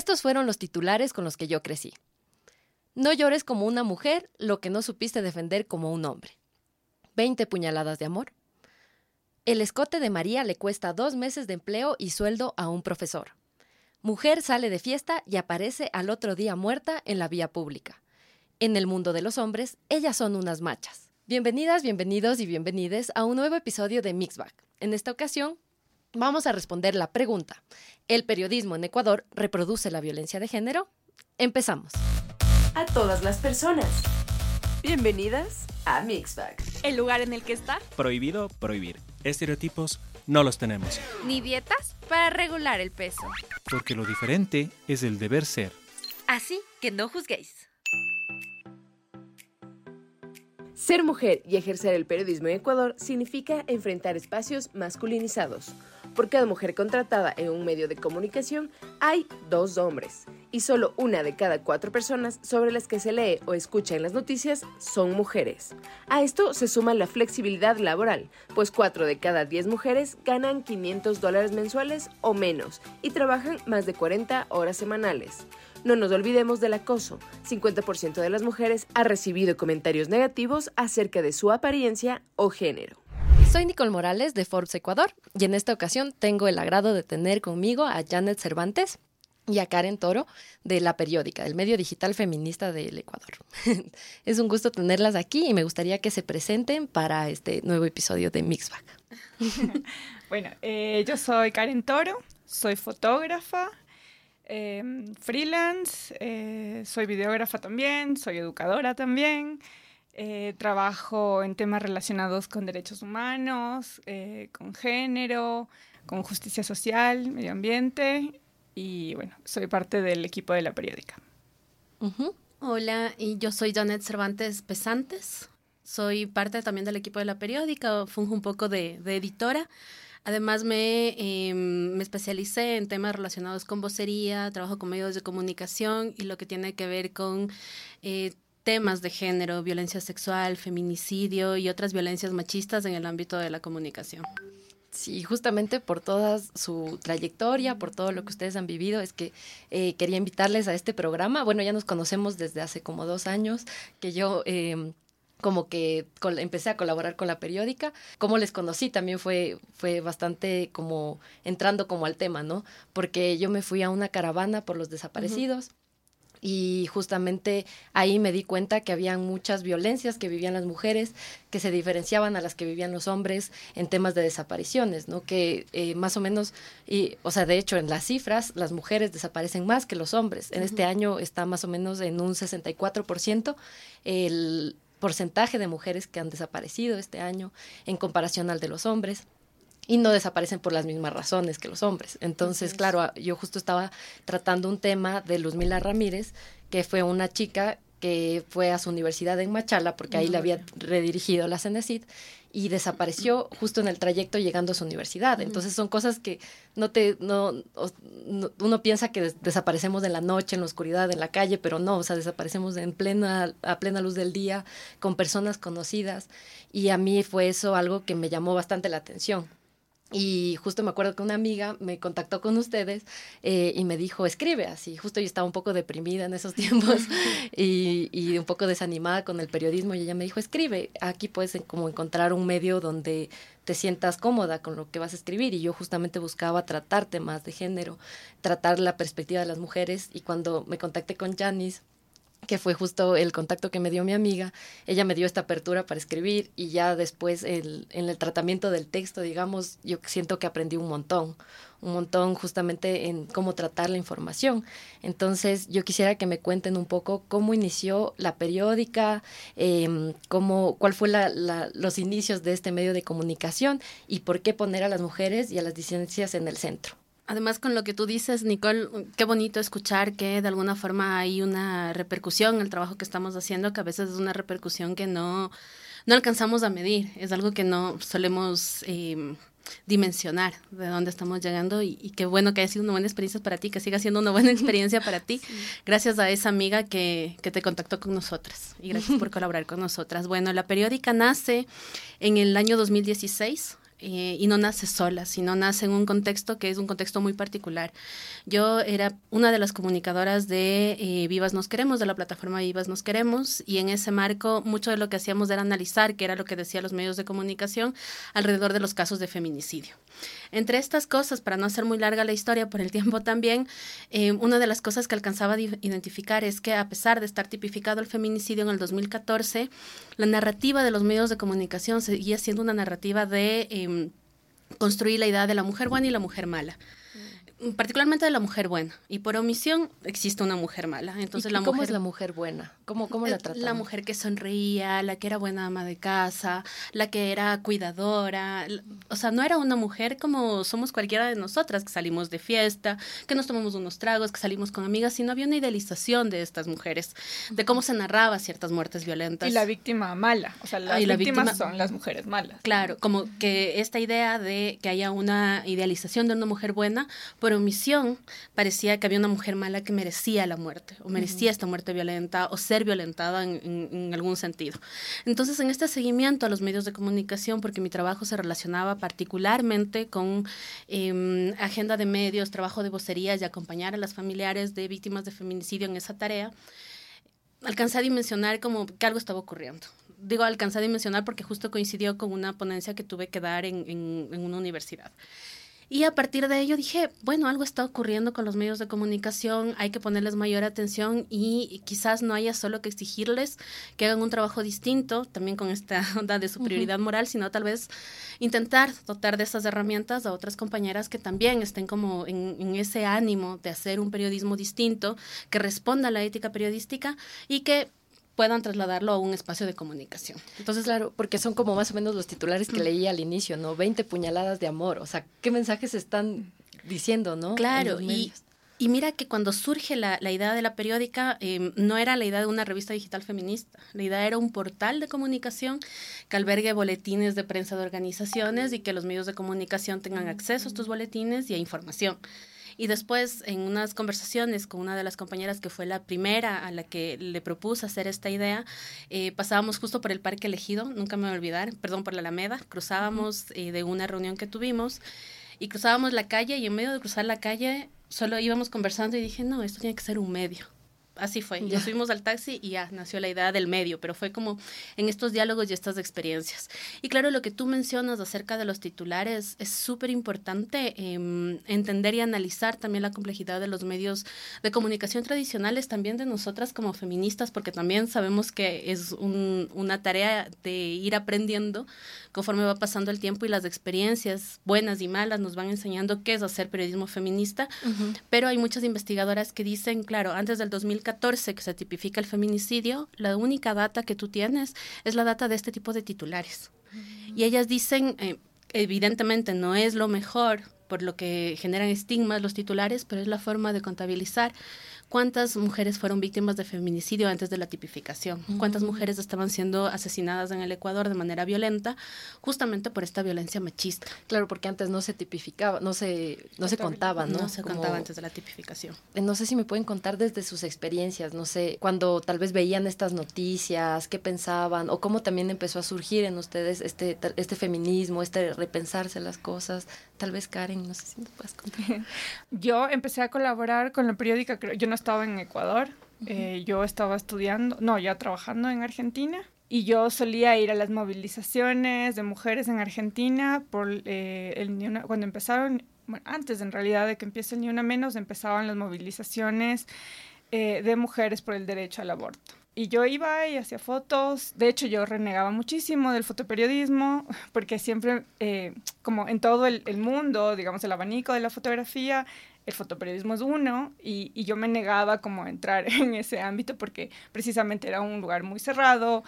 Estos fueron los titulares con los que yo crecí. No llores como una mujer lo que no supiste defender como un hombre. Veinte puñaladas de amor. El escote de María le cuesta dos meses de empleo y sueldo a un profesor. Mujer sale de fiesta y aparece al otro día muerta en la vía pública. En el mundo de los hombres, ellas son unas machas. Bienvenidas, bienvenidos y bienvenides a un nuevo episodio de Mixback. En esta ocasión, vamos a responder la pregunta. ¿El periodismo en Ecuador reproduce la violencia de género? Empezamos. A todas las personas. Bienvenidas a Mixback. El lugar en el que está. Prohibido prohibir. Estereotipos no los tenemos. Ni dietas para regular el peso. Porque lo diferente es el deber ser. Así que no juzguéis. Ser mujer y ejercer el periodismo en Ecuador significa enfrentar espacios masculinizados. Por cada mujer contratada en un medio de comunicación hay dos hombres, y solo una de cada cuatro personas sobre las que se lee o escucha en las noticias son mujeres. A esto se suma la flexibilidad laboral, pues cuatro de cada diez mujeres ganan 500 dólares mensuales o menos y trabajan más de 40 horas semanales. No nos olvidemos del acoso. 50% de las mujeres ha recibido comentarios negativos acerca de su apariencia o género. Soy Nicole Morales de Forbes Ecuador y en esta ocasión tengo el agrado de tener conmigo a Janet Cervantes y a Karen Toro de La Periódica, del medio digital feminista del Ecuador. es un gusto tenerlas aquí y me gustaría que se presenten para este nuevo episodio de Mixback. bueno, eh, yo soy Karen Toro, soy fotógrafa, Em, freelance, eh, soy videógrafa también, soy educadora también, eh, trabajo en temas relacionados con derechos humanos, eh, con género, con justicia social, medio ambiente y bueno, soy parte del equipo de la periódica. Hola, y yo soy Janet Cervantes Pesantes. Soy parte también del equipo de la periódica, funjo un poco de, de editora. Además, me, em, me especialicé en temas relacionados con vocería, trabajo con medios de comunicación y lo que tiene que ver con eh, temas de género, violencia sexual, feminicidio y otras violencias machistas en el ámbito de la comunicación. Sí, justamente por toda su trayectoria, por todo lo que ustedes han vivido, es que eh, quería invitarles a este programa. Bueno, ya nos conocemos desde hace como dos años, que yo em, como que empecé a colaborar con la periódica. Como les conocí también fue, fue bastante como entrando como al tema, ¿no? Porque yo me fui a una caravana por los desaparecidos. Y justamente ahí me di cuenta que habían muchas violencias que vivían las mujeres, que se diferenciaban a las que vivían los hombres en temas de desapariciones, ¿no? Que eh, más o menos, y, o sea, de hecho en las cifras, las mujeres desaparecen más que los hombres. En este año está más o menos en un 64% el porcentaje de mujeres que han desaparecido este año en comparación al de los hombres y no desaparecen por las mismas razones que los hombres. Entonces, claro, yo justo estaba tratando un tema de Luzmila Ramírez, que fue una chica que fue a su universidad en Machala, porque ahí le había redirigido la CENESID, y desapareció justo en el trayecto llegando a su universidad. Entonces son cosas que no te, no, uno piensa que desaparecemos en la noche, en la oscuridad, en la calle, pero no, o sea, desaparecemos en plena, a plena luz del día, con personas conocidas, y a mí fue eso algo que me llamó bastante la atención. Y justo me acuerdo que una amiga me contactó con ustedes eh, y me dijo, escribe así. Justo yo estaba un poco deprimida en esos tiempos y, y, un poco desanimada con el periodismo y ella me dijo, escribe. Aquí puedes como encontrar un medio donde te sientas cómoda con lo que vas a escribir. Y yo justamente buscaba tratar temas de género, tratar la perspectiva de las mujeres. Y cuando me contacté con Janice, que fue justo el contacto que me dio mi amiga. Ella me dio esta apertura para escribir y ya después el, en el tratamiento del texto, digamos, yo siento que aprendí un montón, un montón justamente en cómo tratar la información. Entonces yo quisiera que me cuenten un poco cómo inició la periódica, eh, cómo, cuál fue la, los inicios de este medio de comunicación y por qué poner a las mujeres y a las disidencias en el centro. Además, con lo que tú dices, Nicole, qué bonito escuchar que de alguna forma hay una repercusión en el trabajo que estamos haciendo, que a veces es una repercusión que no, no alcanzamos a medir, es algo que no solemos eh, dimensionar de dónde estamos llegando y, qué bueno que haya sido una buena experiencia para ti, que siga siendo una buena experiencia para ti, gracias a esa amiga que, que te contactó con nosotras y gracias por colaborar con nosotras. Bueno, la periódica nace en el año 2016 eh, y no nace sola, sino nace en un contexto que es un contexto muy particular. Yo era una de las comunicadoras de eh, Vivas Nos Queremos, de la plataforma Vivas Nos Queremos, y en ese marco mucho de lo que hacíamos era analizar qué era lo que decían los medios de comunicación alrededor de los casos de feminicidio. Entre estas cosas, para no hacer muy larga la historia por el tiempo también, eh, una de las cosas que alcanzaba a identificar es que a pesar de estar tipificado el feminicidio en el 2014, la narrativa de los medios de comunicación seguía siendo una narrativa de em, construir la idea de la mujer buena y la mujer mala particularmente de la mujer buena. Y por omisión existe una mujer mala. Entonces, ¿Y la ¿Cómo mujer, es la mujer buena? ¿Cómo, cómo la tratan? La mujer que sonreía, la que era buena ama de casa, la que era cuidadora. O sea, no era una mujer como somos cualquiera de nosotras, que salimos de fiesta, que nos tomamos unos tragos, que salimos con amigas, sino había una idealización de estas mujeres, de cómo se narraba ciertas muertes violentas. Y la víctima mala. O sea, las víctimas son las mujeres malas. Claro, como que esta idea de que haya una idealización de una mujer buena, por omisión parecía que había una mujer mala que merecía la muerte, o merecía esta muerte violenta, o ser violentada en, algún sentido. Entonces, en este seguimiento a los medios de comunicación, porque mi trabajo se relacionaba particularmente con em, agenda de medios, trabajo de vocerías y acompañar a las familiares de víctimas de feminicidio en esa tarea, alcancé a dimensionar como que algo estaba ocurriendo digo alcancé a dimensionar porque justo coincidió con una ponencia que tuve que dar en, en una universidad. Y a partir de ello dije, bueno, algo está ocurriendo con los medios de comunicación, hay que ponerles mayor atención y quizás no haya solo que exigirles que hagan un trabajo distinto, también con esta onda de superioridad moral, sino tal vez intentar dotar de esas herramientas a otras compañeras que también estén como en, en ese ánimo de hacer un periodismo distinto, que responda a la ética periodística y que puedan trasladarlo a un espacio de comunicación. Entonces, claro, porque son como más o menos los titulares que leí al inicio, ¿no? 20 puñaladas de amor, o sea, ¿qué mensajes están diciendo, no? Claro, y, y mira que cuando surge la, la idea de la periódica, em, no era la idea de una revista digital feminista, la idea era un portal de comunicación que albergue boletines de prensa de organizaciones y que los medios de comunicación tengan acceso a estos boletines y a información. Y después, en unas conversaciones con una de las compañeras que fue la primera a la que le propuse hacer esta idea, eh, pasábamos justo por el Parque Elegido, nunca me voy a olvidar, perdón, por la Alameda, cruzábamos eh, de una reunión que tuvimos y cruzábamos la calle y en medio de cruzar la calle solo íbamos conversando y dije, no, esto tiene que ser un medio así fue. Ya. Nos subimos al taxi y ya nació la idea del medio, pero fue como en estos diálogos y estas experiencias. Y claro, lo que tú mencionas acerca de los titulares es súper importante em, entender y analizar también la complejidad de los medios de comunicación tradicionales, también de nosotras como feministas, porque también sabemos que es una tarea de ir aprendiendo conforme va pasando el tiempo y las experiencias buenas y malas nos van enseñando qué es hacer periodismo feminista, pero hay muchas investigadoras que dicen, claro, antes del 2014 que se tipifica el feminicidio, la única data que tú tienes es la data de este tipo de titulares. Y ellas dicen, eh, evidentemente no es lo mejor por lo que generan estigmas los titulares, pero es la forma de contabilizar cuántas mujeres fueron víctimas de feminicidio antes de la tipificación, cuántas mujeres estaban siendo asesinadas en el Ecuador de manera violenta, justamente por esta violencia machista. Claro, porque antes no se tipificaba, no se, no se contaba, ¿no? No se contaba antes de la tipificación. Eh, no sé si me pueden contar desde sus experiencias, no sé, cuando tal vez veían estas noticias, qué pensaban, o cómo también empezó a surgir en ustedes este, este feminismo, este repensarse las cosas. Tal vez Karen, no sé si me puedes contar. Yo empecé a colaborar con la periódica, yo no estaba en Ecuador, eh, yo estaba estudiando, no, ya trabajando en Argentina. Y yo solía ir a las movilizaciones de mujeres en Argentina por eh, el, cuando empezaron, bueno, antes en realidad de que empiece el Ni Una Menos, empezaban las movilizaciones eh, de mujeres por el derecho al aborto. Y yo iba y hacía fotos. De hecho, yo renegaba muchísimo del fotoperiodismo, porque siempre, como en todo el, el, mundo, digamos, el abanico de la fotografía, el fotoperiodismo es uno y, y, yo me negaba como a entrar en ese ámbito porque precisamente era un lugar muy cerrado,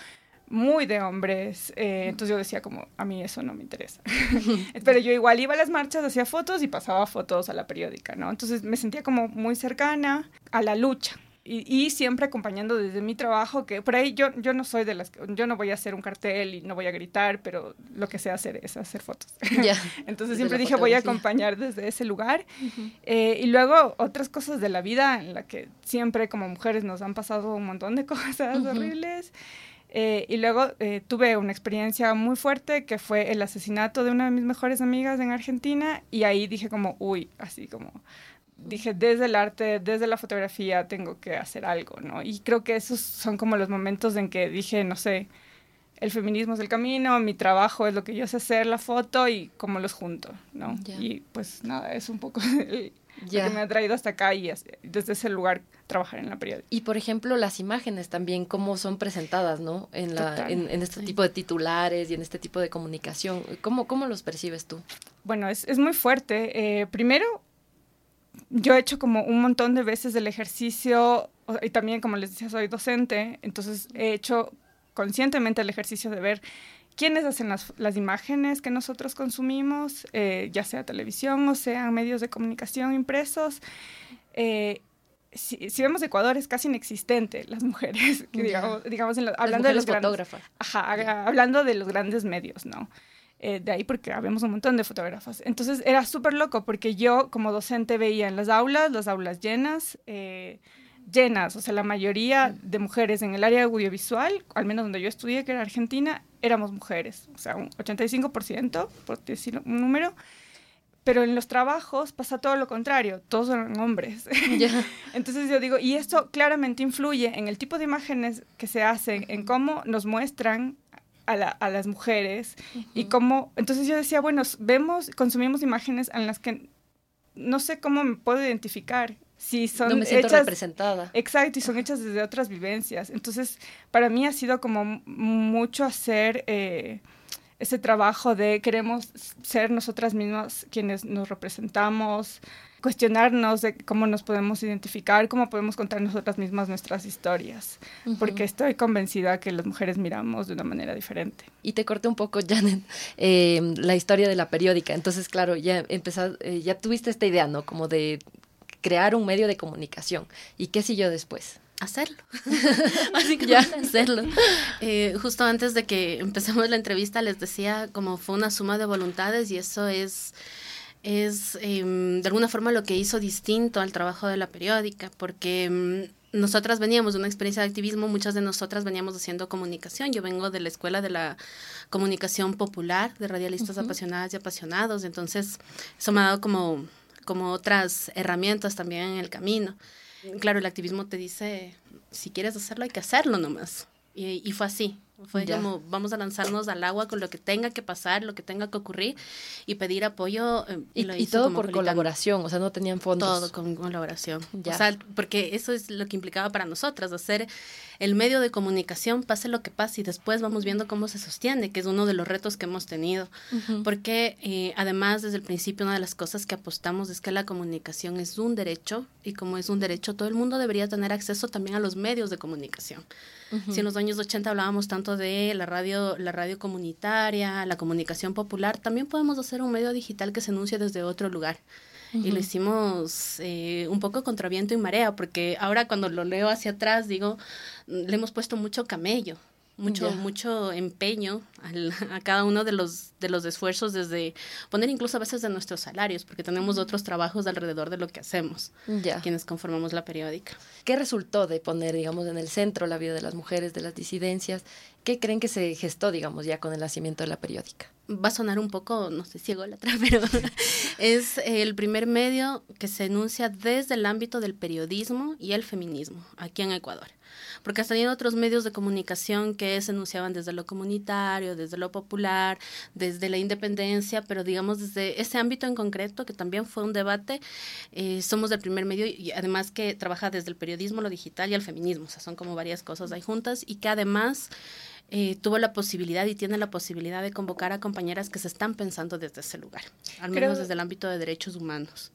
muy de hombres, eh, entonces yo decía como, a mí eso no me interesa. Pero yo igual iba a las marchas, hacía fotos y pasaba fotos a la periódica, ¿no? Entonces me sentía como muy cercana a la lucha, y, siempre acompañando desde mi trabajo, que por ahí yo, yo no soy de las, yo no voy a hacer un cartel y no voy a gritar, pero lo que sé hacer es hacer fotos. Entonces siempre dije voy a acompañar desde ese lugar. Eh, y luego otras cosas de la vida en la que siempre como mujeres nos han pasado un montón de cosas horribles. Eh, y luego eh, tuve una experiencia muy fuerte que fue el asesinato de una de mis mejores amigas en Argentina y ahí dije como, uy, así como, dije, desde el arte, desde la fotografía tengo que hacer algo, ¿no? Y creo que esos son como los momentos en que dije, no sé, el feminismo es el camino, mi trabajo es lo que yo sé hacer, la foto y cómo los junto, ¿no? Y pues nada, es un poco lo que me ha traído hasta acá y desde ese lugar trabajar en la periódica. Y por ejemplo, las imágenes también, cómo son presentadas, ¿no? En, la, en, este tipo de titulares y en este tipo de comunicación. ¿Cómo, cómo los percibes tú? Bueno, es, es muy fuerte. Eh, primero, yo he hecho como un montón de veces el ejercicio, y también como les decía, soy docente, entonces he hecho conscientemente el ejercicio de ver quiénes hacen las, las imágenes que nosotros consumimos, eh, ya sea televisión o sean medios de comunicación impresos. Eh, si, si, vemos Ecuador es casi inexistente las mujeres, digamos, digamos hablando de los fotógrafas. ajá, hablando de los grandes medios, ¿no? Eh, de ahí porque habemos un montón de fotógrafas. Entonces era súper loco porque yo como docente veía en las aulas, las aulas llenas, llenas, o sea, la mayoría de mujeres en el área audiovisual, al menos donde yo estudié, que era Argentina, éramos mujeres, o sea, un 85%, por decir un número. Pero en los trabajos pasa todo lo contrario, todos son hombres. Entonces yo digo, y esto claramente influye en el tipo de imágenes que se hacen, en cómo nos muestran a, a las mujeres y cómo, entonces yo decía, bueno, vemos, consumimos imágenes en las que no sé cómo me puedo identificar Sí, son no me siento hechas, representada. Exacto, y son hechas desde otras vivencias. Entonces, para mí ha sido como mucho hacer eh, ese trabajo de queremos ser nosotras mismas quienes nos representamos, cuestionarnos de cómo nos podemos identificar, cómo podemos contar nosotras mismas nuestras historias, porque estoy convencida que las mujeres miramos de una manera diferente. Y te corté un poco, Janet, eh, la historia de la periódica. Entonces, claro, ya empezaste, eh, ya tuviste esta idea, ¿no? Como de crear un medio de comunicación. ¿Y qué siguió después? hacerlo. ya hacerlo. Eh, justo antes de que empecemos la entrevista les decía como fue una suma de voluntades y eso es es em, de alguna forma lo que hizo distinto al trabajo de la periódica, porque em, nosotras veníamos de una experiencia de activismo, muchas de nosotras veníamos haciendo comunicación. Yo vengo de la escuela de la comunicación popular, de radialistas apasionadas y apasionados, entonces eso me ha dado como como otras herramientas también en el camino. Claro, el activismo te dice, si quieres hacerlo, hay que hacerlo nomás. Y, y fue así. Fue como, vamos a lanzarnos al agua con lo que tenga que pasar, lo que tenga que ocurrir y pedir apoyo. Eh, y, todo por colaboración, o sea, no tenían fondos. Todo con colaboración. O sea, porque eso es lo que implicaba para nosotras, hacer el medio de comunicación, pase lo que pase, y después vamos viendo cómo se sostiene, que es uno de los retos que hemos tenido. Porque eh, además, desde el principio, una de las cosas que apostamos es que la comunicación es un derecho, y como es un derecho, todo el mundo debería tener acceso también a los medios de comunicación. Si en los años 80 hablábamos tanto de la radio, la radio comunitaria, la comunicación popular, también podemos hacer un medio digital que se anuncie desde otro lugar. Y lo hicimos eh, un poco contra viento y marea, porque ahora cuando lo leo hacia atrás digo, le hemos puesto mucho camello, mucho, mucho empeño a cada uno de los, de los esfuerzos, desde poner incluso a veces de nuestros salarios, porque tenemos otros trabajos alrededor de lo que hacemos, quienes conformamos la periódica. ¿Qué resultó de poner, digamos, en el centro la vida de las mujeres, de las disidencias? ¿Qué creen que se gestó, digamos, ya con el nacimiento de la periódica? Va a sonar un poco, no sé, ciego la pero es el primer medio que se enuncia desde el ámbito del periodismo y el feminismo aquí en Ecuador porque hasta tenido otros medios de comunicación que se enunciaban desde lo comunitario, desde lo popular, desde la independencia, pero digamos desde ese ámbito en concreto, que también fue un debate, eh, somos el primer medio y además que trabaja desde el periodismo, lo digital y el feminismo, o sea, son como varias cosas ahí juntas y que además... Eh, tuvo la posibilidad y tiene la posibilidad de convocar a compañeras que se están pensando desde ese lugar, al menos desde el ámbito de derechos humanos.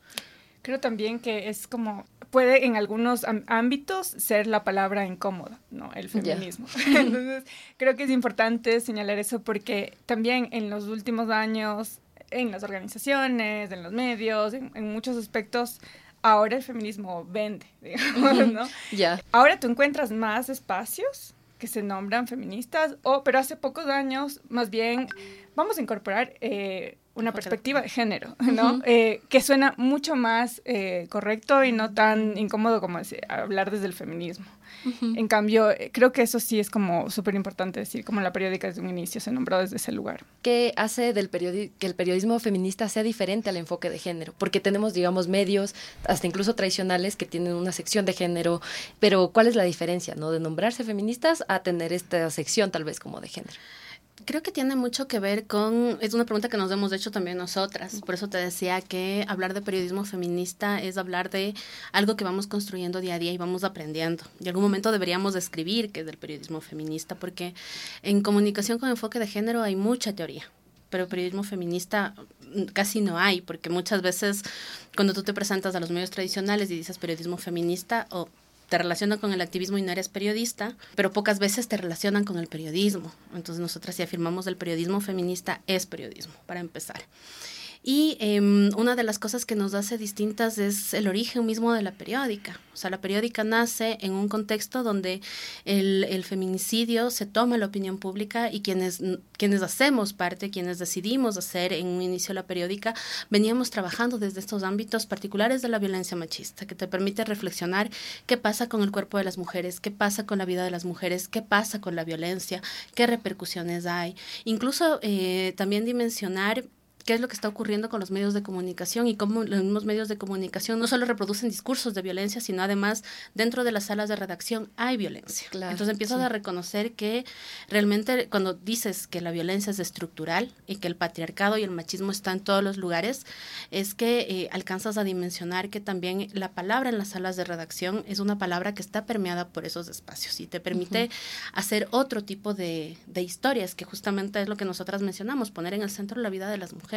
Creo también que es como, puede en algunos ámbitos ser la palabra incómoda, ¿no? El feminismo. Entonces, creo que es importante señalar eso porque también en los últimos años, en las organizaciones, en los medios, en, muchos aspectos, ahora el feminismo vende, digamos, ¿no? Ya. Ahora tú encuentras más espacios que se nombran feministas, o, pero hace pocos años, más bien, vamos a incorporar... Eh, una perspectiva de género, ¿no? Eh, que suena mucho más eh, correcto y no tan incómodo como hablar desde el feminismo. En cambio, eh, creo que eso sí es como súper importante decir, como la periódica desde un inicio se nombró desde ese lugar. ¿Qué hace del que el periodismo feminista sea diferente al enfoque de género? Porque tenemos, digamos, medios, hasta incluso tradicionales, que tienen una sección de género, pero ¿cuál es la diferencia, no? De nombrarse feministas a tener esta sección tal vez como de género. Creo que tiene mucho que ver con, es una pregunta que nos hemos hecho también nosotras, por eso te decía que hablar de periodismo feminista es hablar de algo que vamos construyendo día a día y vamos aprendiendo. Y algún momento deberíamos describir qué es el periodismo feminista, porque en comunicación con enfoque de género hay mucha teoría, pero periodismo feminista mm, casi no hay, porque muchas veces cuando tú te presentas a los medios tradicionales y dices periodismo feminista o te relacionan con el activismo y no eres periodista, pero pocas veces te relacionan con el periodismo. Entonces nosotras si afirmamos el periodismo feminista es periodismo, para empezar. Y em, una de las cosas que nos hace distintas es el origen mismo de la periódica. O sea, la periódica nace en un contexto donde el, el feminicidio se toma la opinión pública y quienes, quienes hacemos parte, quienes decidimos hacer en un inicio la periódica, veníamos trabajando desde estos ámbitos particulares de la violencia machista, que te permite reflexionar qué pasa con el cuerpo de las mujeres, qué pasa con la vida de las mujeres, qué pasa con la violencia, qué repercusiones hay. Incluso eh, también dimensionar qué es lo que está ocurriendo con los medios de comunicación y cómo los mismos medios de comunicación no solo reproducen discursos de violencia, sino además dentro de las salas de redacción hay violencia. Entonces empiezas a reconocer que realmente cuando dices que la violencia es estructural y que el patriarcado y el machismo están en todos los lugares, es que eh, alcanzas a dimensionar que también la palabra en las salas de redacción es una palabra que está permeada por esos espacios y te permite hacer otro tipo de, de historias, que justamente es lo que nosotras mencionamos, poner en el centro la vida de las mujeres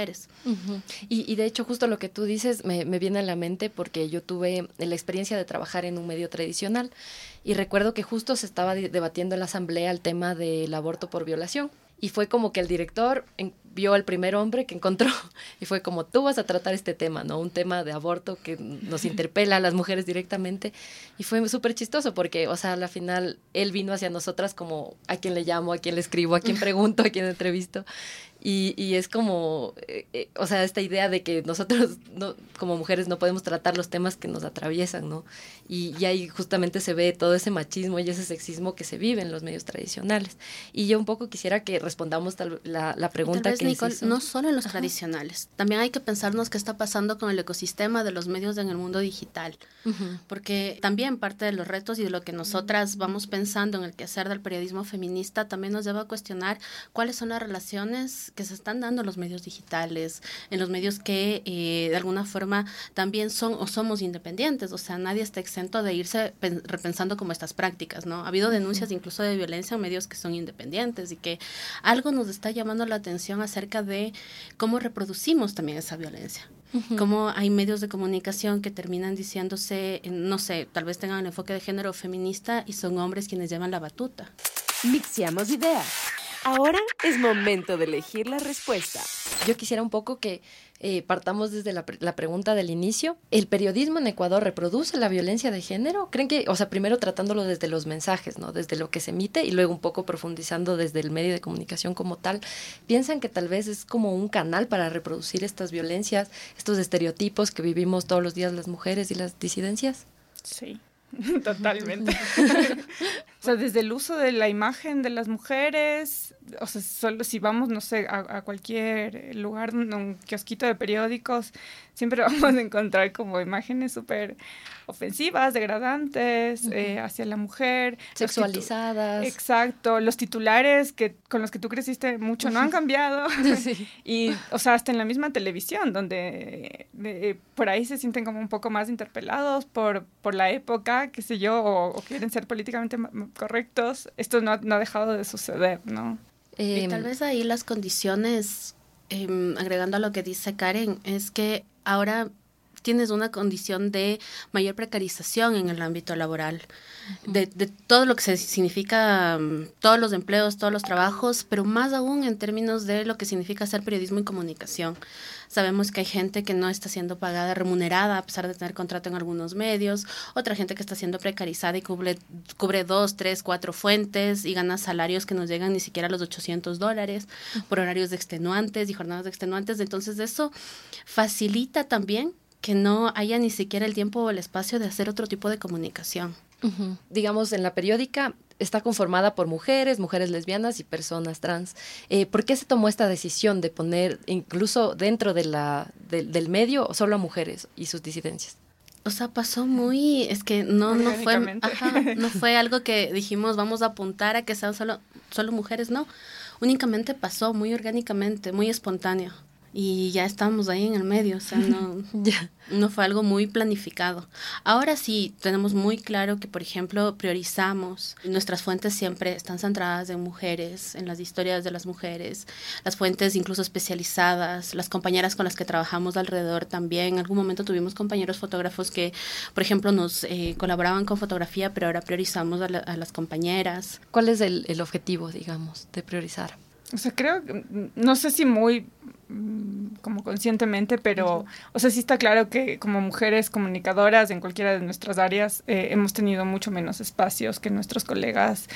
y, de hecho justo lo que tú dices me, viene a la mente porque yo tuve la experiencia de trabajar en un medio tradicional y recuerdo que justo se estaba debatiendo en la asamblea el tema del aborto por violación y fue como que el director vio al primer hombre que encontró y fue como tú vas a tratar este tema, ¿no? Un tema de aborto que nos interpela a las mujeres directamente y fue súper chistoso porque, o sea, al final él vino hacia nosotras como a quien le llamo, a quien le escribo, a quien pregunto, a quien entrevisto y, y es como, eh, eh, o sea, esta idea de que nosotros no, como mujeres no podemos tratar los temas que nos atraviesan, ¿no? Y, y, ahí justamente se ve todo ese machismo y ese sexismo que se vive en los medios tradicionales. Y yo un poco quisiera que respondamos tal, la, la, pregunta Nicole, No solo en los tradicionales, también hay que pensarnos qué está pasando con el ecosistema de los medios en el mundo digital, porque también parte de los retos y de lo que nosotras vamos pensando en el quehacer del periodismo feminista también nos lleva a cuestionar cuáles son las relaciones que se están dando en los medios digitales, en los medios que eh, de alguna forma también son o somos independientes, o sea, nadie está exento de irse repensando como estas prácticas, ¿no? Ha habido denuncias incluso de violencia en medios que son independientes y que algo nos está llamando la atención acerca de cómo reproducimos también esa violencia. Cómo hay medios de comunicación que terminan diciéndose, no sé, tal vez tengan el enfoque de género feminista y son hombres quienes llevan la batuta. Mixiamos ideas. Ahora es momento de elegir la respuesta. Yo quisiera un poco que eh, partamos desde la, la, pregunta del inicio. ¿El periodismo en Ecuador reproduce la violencia de género? ¿Creen que, o sea, primero tratándolo desde los mensajes, ¿no? Desde lo que se emite y luego un poco profundizando desde el medio de comunicación como tal, piensan que tal vez es como un canal para reproducir estas violencias, estos estereotipos que vivimos todos los días las mujeres y las disidencias? Sí, Totalmente. o sea, desde el uso de la imagen de las mujeres, o sea, solo si vamos, no sé, a, cualquier lugar, un kiosquito de periódicos, siempre vamos a encontrar como imágenes súper ofensivas, degradantes eh, hacia la mujer. Sexualizadas. Exacto. Los titulares que con los que tú creciste mucho no han cambiado. y, o sea, hasta en la misma televisión, donde eh, por ahí se sienten como un poco más interpelados por, por la época, qué sé yo, o, quieren ser políticamente correctos. Esto no, no ha dejado de suceder, ¿no? Y tal em, vez ahí las condiciones, em, agregando a lo que dice Karen, es que ahora tienes una condición de mayor precarización en el ámbito laboral, de, de, todo lo que se significa, um, todos los empleos, todos los trabajos, pero más aún en términos de lo que significa hacer periodismo y comunicación. Sabemos que hay gente que no está siendo pagada, remunerada, a pesar de tener contrato en algunos medios, otra gente que está siendo precarizada y cubre, cubre dos, tres, cuatro fuentes y gana salarios que no llegan ni siquiera a los 800 dólares por horarios de extenuantes y jornadas de extenuantes. Entonces eso facilita también que no haya ni siquiera el tiempo o el espacio de hacer otro tipo de comunicación. Digamos, en la periódica está conformada por mujeres, mujeres lesbianas y personas trans. Eh, ¿Por qué se tomó esta decisión de poner incluso dentro de la, del medio solo a mujeres y sus disidencias? O sea, pasó muy, es que no, no fue, ajá, no fue algo que dijimos vamos a apuntar a que sean solo, solo mujeres, no. Únicamente pasó muy orgánicamente, muy espontáneo y ya estamos ahí en el medio, o sea, no, no fue algo muy planificado. Ahora sí, tenemos muy claro que, por ejemplo, priorizamos, nuestras fuentes siempre están centradas en mujeres, en las historias de las mujeres, las fuentes incluso especializadas, las compañeras con las que trabajamos alrededor también. En algún momento tuvimos compañeros fotógrafos que, por ejemplo, nos eh, colaboraban con fotografía, pero ahora priorizamos a, las compañeras. ¿Cuál es el, el objetivo, digamos, de priorizar? O sea, creo, no sé si muy Mm, como conscientemente, pero, o sea, sí está claro que como mujeres comunicadoras en cualquiera de nuestras áreas eh, hemos tenido mucho menos espacios que nuestros colegas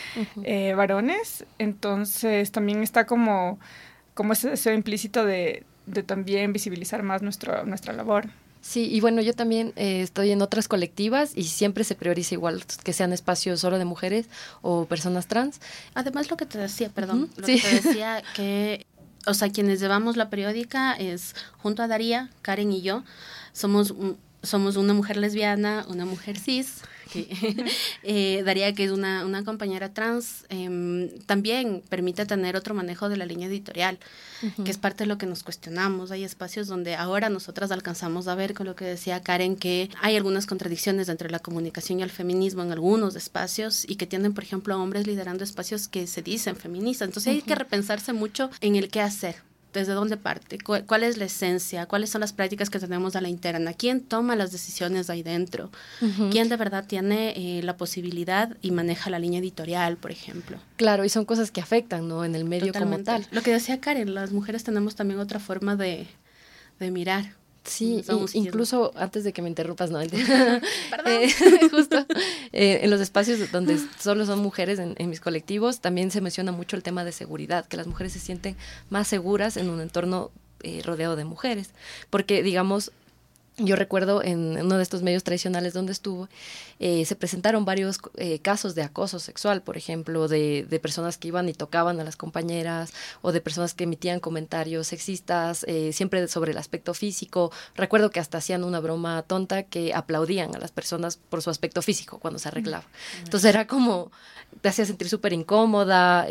eh, varones, entonces también está como, como ese deseo implícito de, de también visibilizar más nuestro, nuestra labor. Sí, y bueno, yo también eh, estoy en otras colectivas y siempre se prioriza igual que sean espacios solo de mujeres o personas trans. Además, lo que te decía, perdón, lo que te decía que o sea, quienes llevamos la periódica es junto a Daría, Karen y yo, somos, somos una mujer lesbiana, una mujer cis, eh, Daría, que es una, una compañera trans, em, también permite tener otro manejo de la línea editorial, que es parte de lo que nos cuestionamos. Hay espacios donde ahora nosotras alcanzamos a ver, con lo que decía Karen, que hay algunas contradicciones entre la comunicación y el feminismo en algunos espacios y que tienen, por ejemplo, hombres liderando espacios que se dicen feministas. Entonces hay que repensarse mucho en el qué hacer desde dónde parte, cuál es la esencia, cuáles son las prácticas que tenemos a la interna, quién toma las decisiones ahí dentro, quién de verdad tiene eh, la posibilidad y maneja la línea editorial, por ejemplo. Claro, y son cosas que afectan, ¿no? En el medio como tal. Lo que decía Karen, las mujeres tenemos también otra forma de, de mirar. Sí, incluso antes de que me interrumpas, no, eh, justo. Eh, en los espacios donde solo son mujeres en, mis colectivos, también se menciona mucho el tema de seguridad, que las mujeres se sienten más seguras en un entorno eh, rodeado de mujeres, porque digamos, yo recuerdo en uno de estos medios tradicionales donde estuvo, eh, se presentaron varios eh, casos de acoso sexual, por ejemplo, de, de, personas que iban y tocaban a las compañeras o de personas que emitían comentarios sexistas, eh, siempre sobre el aspecto físico. Recuerdo que hasta hacían una broma tonta que aplaudían a las personas por su aspecto físico cuando se arreglaba. Entonces era como, te hacía sentir súper incómoda,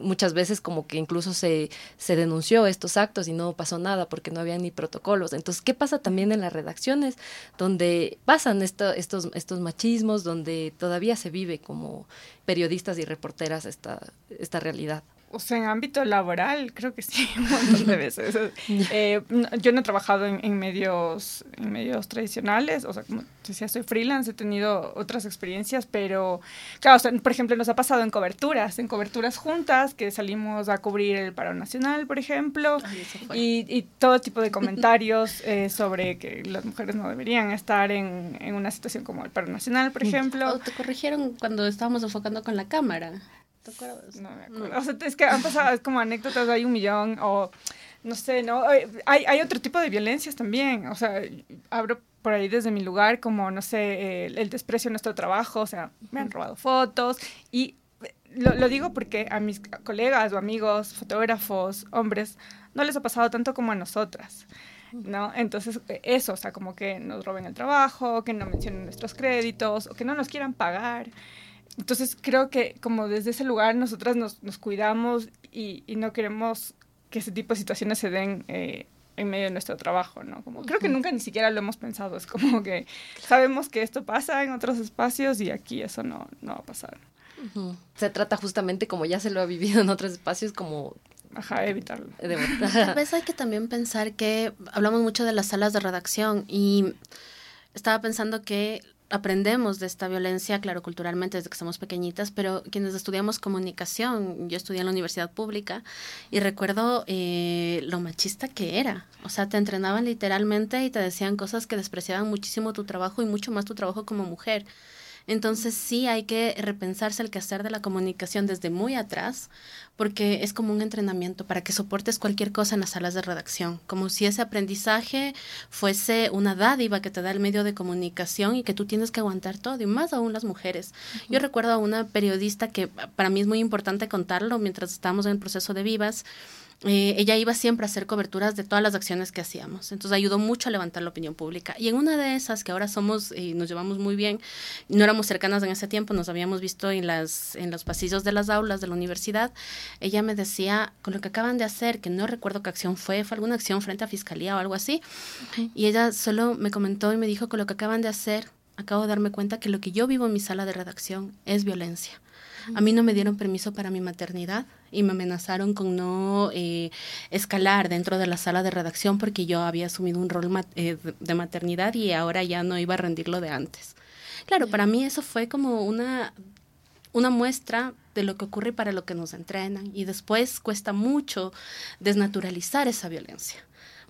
muchas veces como que incluso se, se denunció estos actos y no pasó nada porque no había ni protocolos. Entonces, ¿qué pasa también? también en las redacciones, donde pasan esto, estos, estos machismos, donde todavía se vive como periodistas y reporteras esta, esta realidad. O sea, en ámbito laboral, creo que sí, un montón de veces. Eh, yo no he trabajado en, medios, en medios tradicionales, o sea, como decía, soy freelance, he tenido otras experiencias, pero, claro, por ejemplo, nos ha pasado en coberturas, en coberturas juntas, que salimos a cubrir el paro nacional, por ejemplo, y, y, todo tipo de comentarios eh, sobre que las mujeres no deberían estar en, en una situación como el paro nacional, por ejemplo. O te corrigieron cuando estábamos enfocando con la cámara. No me acuerdo. O sea, es que han pasado es como anécdotas, hay un millón, o no sé, ¿no? Hay, hay otro tipo de violencias también. O sea, abro por ahí desde mi lugar como, no sé, el, desprecio a nuestro trabajo, o sea, me han robado fotos y lo, lo, digo porque a mis colegas o amigos, fotógrafos, hombres, no les ha pasado tanto como a nosotras. ¿no? Entonces, eso, o sea, como que nos roben el trabajo, que no mencionen nuestros créditos, o que no nos quieran pagar. Entonces creo que como desde ese lugar nosotras nos, nos cuidamos y, y, no queremos que ese tipo de situaciones se den eh, en medio de nuestro trabajo, ¿no? Como, creo que nunca ni siquiera lo hemos pensado, es como que sabemos que esto pasa en otros espacios y aquí eso no, no va a pasar. Se trata justamente, como ya se lo ha vivido en otros espacios, como Ajá, evitarlo. Tal vez hay que también pensar que hablamos mucho de las salas de redacción y estaba pensando que aprendemos de esta violencia, claro, culturalmente desde que somos pequeñitas, pero quienes estudiamos comunicación, yo estudié en la universidad pública y recuerdo eh, lo machista que era. O sea, te entrenaban literalmente y te decían cosas que despreciaban muchísimo tu trabajo y mucho más tu trabajo como mujer. Entonces sí hay que repensarse el quehacer de la comunicación desde muy atrás, porque es como un entrenamiento para que soportes cualquier cosa en las salas de redacción, como si ese aprendizaje fuese una dádiva que te da el medio de comunicación y que tú tienes que aguantar todo, y más aún las mujeres. Yo recuerdo a una periodista que para mí es muy importante contarlo mientras estábamos en el proceso de Vivas, eh, ella iba siempre a hacer coberturas de todas las acciones que hacíamos. Entonces ayudó mucho a levantar la opinión pública. Y en una de esas, que ahora somos y nos llevamos muy bien, no éramos cercanas en ese tiempo, nos habíamos visto en, las, en los pasillos de las aulas de la universidad, ella me decía, con lo que acaban de hacer, que no recuerdo qué acción fue, fue alguna acción frente a fiscalía o algo así, y ella solo me comentó y me dijo, con lo que acaban de hacer, acabo de darme cuenta que lo que yo vivo en mi sala de redacción es violencia. A mí no me dieron permiso para mi maternidad y me amenazaron con no eh, escalar dentro de la sala de redacción porque yo había asumido un rol eh, de maternidad y ahora ya no iba a rendirlo de antes. Claro, para mí eso fue como una, una muestra de lo que ocurre para lo que nos entrenan y después cuesta mucho desnaturalizar esa violencia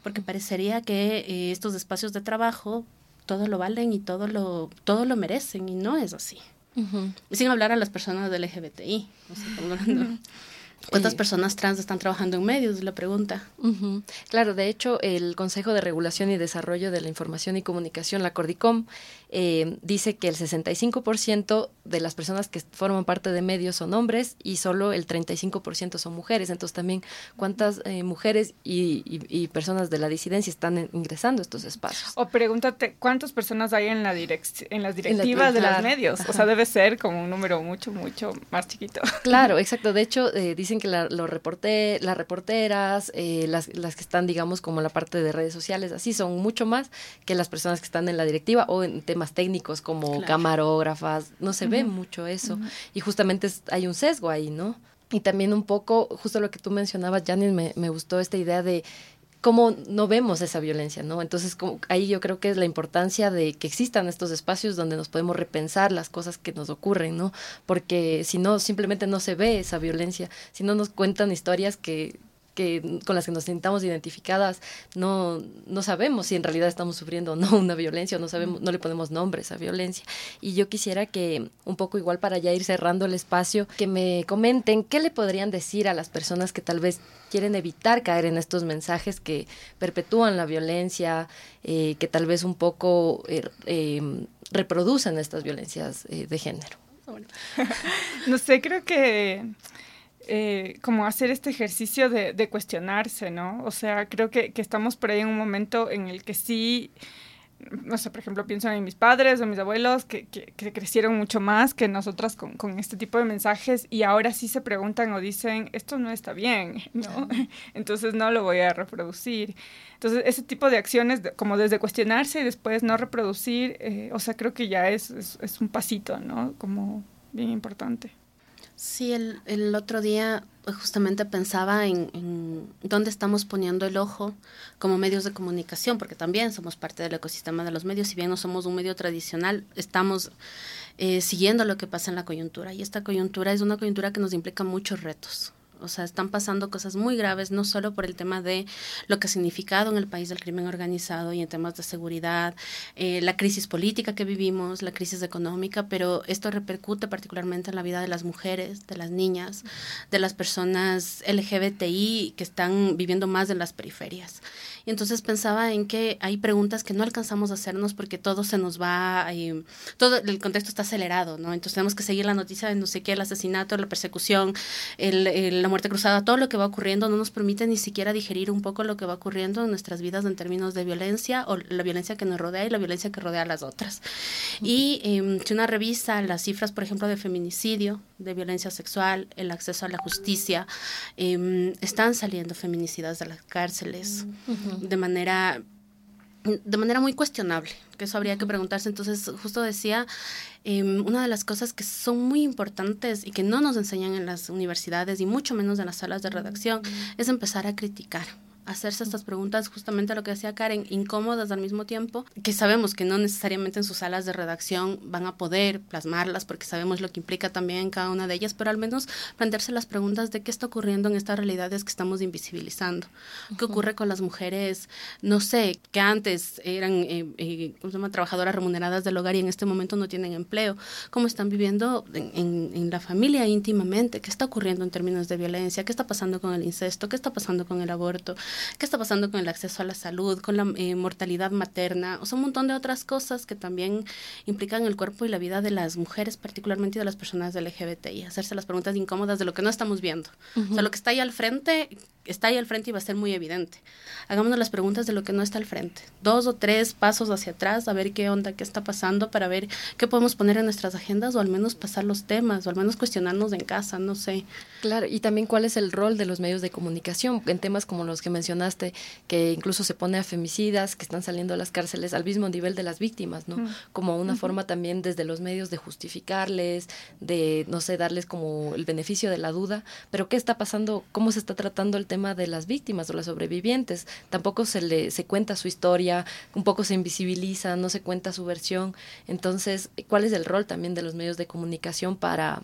porque parecería que eh, estos espacios de trabajo todo lo valen y todo lo, todo lo merecen y no es así. Sin hablar a las personas del LGBTI. ¿Cuántas eh, personas trans están trabajando en medios? La pregunta. Claro, de hecho, el Consejo de Regulación y Desarrollo de la Información y Comunicación, la CORDICOM, eh, dice que el 65% de las personas que forman parte de medios son hombres y solo el 35% son mujeres. Entonces, también, ¿cuántas eh, mujeres y, personas de la disidencia están ingresando a estos espacios? O pregúntate, ¿cuántas personas hay en, la en las directivas de los medios? O sea, debe ser como un número mucho, mucho más chiquito. Claro, exacto. De hecho, dicen que la, los reporte, las reporteras, eh, las, las que están, digamos, como la parte de redes sociales, así son mucho más que las personas que están en la directiva o en temas técnicos como camarógrafas. No se ve mucho eso. Y justamente hay un sesgo ahí, ¿no? Y también un poco, justo lo que tú mencionabas, Janis, me, me gustó esta idea de cómo no vemos esa violencia, ¿no? Entonces, ahí yo creo que es la importancia de que existan estos espacios donde nos podemos repensar las cosas que nos ocurren, ¿no? Porque si no, simplemente no se ve esa violencia, si no nos cuentan historias que que, con las que nos sintamos identificadas, no, no sabemos si en realidad estamos sufriendo o no una violencia, o no sabemos, no le ponemos nombre a esa violencia. Y yo quisiera que, un poco igual para ya ir cerrando el espacio, que me comenten qué le podrían decir a las personas que tal vez quieren evitar caer en estos mensajes que perpetúan la violencia, eh, que tal vez un poco eh, eh, reproducen estas violencias de género. no sé, creo que eh, como hacer este ejercicio de, de, cuestionarse, ¿no? O sea, creo que, que, estamos por ahí en un momento en el que sí, no sé, por ejemplo, pienso en mis padres o mis abuelos que, que, que crecieron mucho más que nosotras con, con, este tipo de mensajes y ahora sí se preguntan o dicen, esto no está bien, ¿no? Entonces no lo voy a reproducir. Entonces, ese tipo de acciones, como desde cuestionarse y después no reproducir, eh, o sea, creo que ya es, es, es un pasito, ¿no? Como bien importante. Sí, el, el otro día justamente pensaba en, en, dónde estamos poniendo el ojo como medios de comunicación, porque también somos parte del ecosistema de los medios, si bien no somos un medio tradicional, estamos eh, siguiendo lo que pasa en la coyuntura y esta coyuntura es una coyuntura que nos implica muchos retos. O sea, están pasando cosas muy graves, no solo por el tema de lo que ha significado en el país del crimen organizado y en temas de seguridad, eh, la crisis política que vivimos, la crisis económica, pero esto repercute particularmente en la vida de las mujeres, de las niñas, de las personas LGBTI que están viviendo más en las periferias. Y entonces pensaba en que hay preguntas que no alcanzamos a hacernos porque todo se nos va, eh, todo el contexto está acelerado, ¿no? Entonces tenemos que seguir la noticia de no sé qué, el asesinato, la persecución, el, la muerte cruzada, todo lo que va ocurriendo no nos permite ni siquiera digerir un poco lo que va ocurriendo en nuestras vidas en términos de violencia o la violencia que nos rodea y la violencia que rodea a las otras. Y eh, si una revisa las cifras, por ejemplo, de feminicidio, de violencia sexual, el acceso a la justicia, eh, están saliendo feminicidas de las cárceles de manera de manera muy cuestionable, que eso habría que preguntarse. Entonces, justo decía, em, una de las cosas que son muy importantes y que no nos enseñan en las universidades y mucho menos en las salas de redacción es empezar a criticar hacerse estas preguntas, justamente lo que decía Karen, incómodas al mismo tiempo, que sabemos que no necesariamente en sus salas de redacción van a poder plasmarlas porque sabemos lo que implica también en cada una de ellas, pero al menos plantearse las preguntas de qué está ocurriendo en estas realidades que estamos invisibilizando. ¿Qué ocurre con las mujeres, no sé, que antes eran eh, eh, trabajadoras remuneradas del hogar y en este momento no tienen empleo? ¿Cómo están viviendo en, en la familia íntimamente? ¿Qué está ocurriendo en términos de violencia? ¿Qué está pasando con el incesto? ¿Qué está pasando con el aborto? Qué está pasando con el acceso a la salud, con la eh, mortalidad materna, o sea, un montón de otras cosas que también implican el cuerpo y la vida de las mujeres, particularmente de las personas LGBTI, hacerse las preguntas incómodas de lo que no estamos viendo. O sea, lo que está ahí al frente, está ahí al frente y va a ser muy evidente. Hagámonos las preguntas de lo que no está al frente. Dos o tres pasos hacia atrás, a ver qué onda, qué está pasando, para ver qué podemos poner en nuestras agendas o al menos pasar los temas o al menos cuestionarnos en casa, no sé. Claro, y también cuál es el rol de los medios de comunicación en temas como los que mencionaste, que incluso se pone a femicidas que están saliendo a las cárceles al mismo nivel de las víctimas, ¿no? Como una forma también desde los medios de justificarles, de, no sé, darles como el beneficio de la duda, pero ¿qué está pasando? ¿Cómo se está tratando el tema? de las víctimas o las sobrevivientes. Tampoco se le se cuenta su historia, un poco se invisibiliza, no se cuenta su versión. Entonces, ¿cuál es el rol también de los medios de comunicación para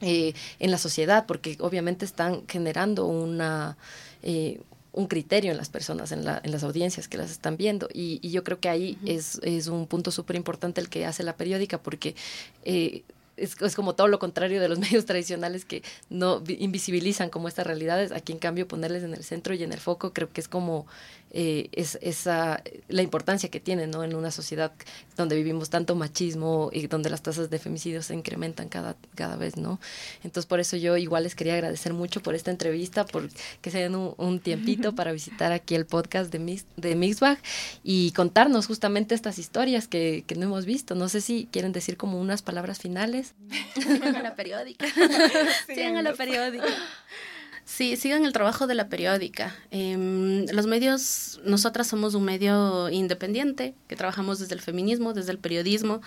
eh, en la sociedad? Porque obviamente están generando una eh, un criterio en las personas, en, la, en, las audiencias que las están viendo. Y, yo creo que ahí es, es, un punto súper importante el que hace la periódica, porque eh, es, es, como todo lo contrario de los medios tradicionales que no invisibilizan como estas realidades. Aquí, en cambio, ponerles en el centro y en el foco creo que es como eh, es, esa, la importancia que tiene ¿no? en una sociedad donde vivimos tanto machismo y donde las tasas de femicidios se incrementan cada, cada vez. ¿no? Entonces, por eso yo igual les quería agradecer mucho por esta entrevista, por que se den un, tiempito para visitar aquí el podcast de, Mix, de Mixbag y contarnos justamente estas historias que, que no hemos visto. No sé si quieren decir como unas palabras finales. Sigan a la periódica. Sigan a la periódica. Sí, sigan el trabajo de la periódica. Em, los medios, nosotras somos un medio independiente, que trabajamos desde el feminismo, desde el periodismo.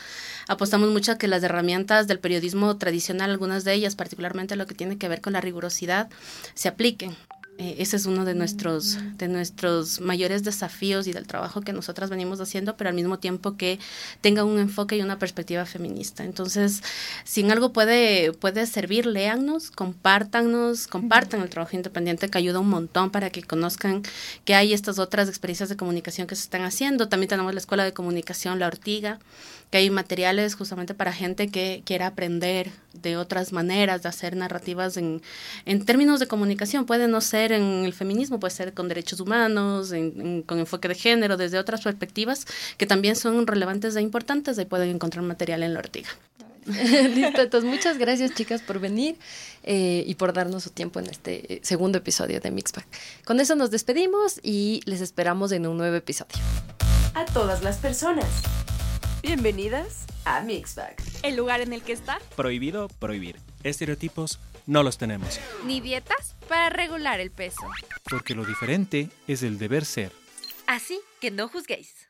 Apostamos mucho a que las herramientas del periodismo tradicional, algunas de ellas, particularmente lo que tiene que ver con la rigurosidad, se apliquen. Eh, ese es uno de nuestros, de nuestros mayores desafíos y del trabajo que nosotras venimos haciendo, pero al mismo tiempo que tenga un enfoque y una perspectiva feminista. Entonces, si en algo puede, puede servir, léannos, compártanos, compartan el trabajo independiente que ayuda un montón para que conozcan que hay estas otras experiencias de comunicación que se están haciendo. También tenemos la Escuela de Comunicación La Ortiga, que hay materiales justamente para gente que quiera aprender de otras maneras de hacer narrativas en, en términos de comunicación. Puede no ser en el feminismo, puede ser con derechos humanos, con enfoque de género, desde otras perspectivas que también son relevantes e importantes. Ahí pueden encontrar material en la ortiga. Listo, entonces muchas gracias chicas por venir eh, y por darnos su tiempo en este eh, segundo episodio de Mixpack. Con eso nos despedimos y les esperamos en un nuevo episodio. A todas las personas Bienvenidas a Mixbag. El lugar en el que está prohibido prohibir. Estereotipos no los tenemos. Ni dietas para regular el peso. Porque lo diferente es el deber ser. Así que no juzguéis.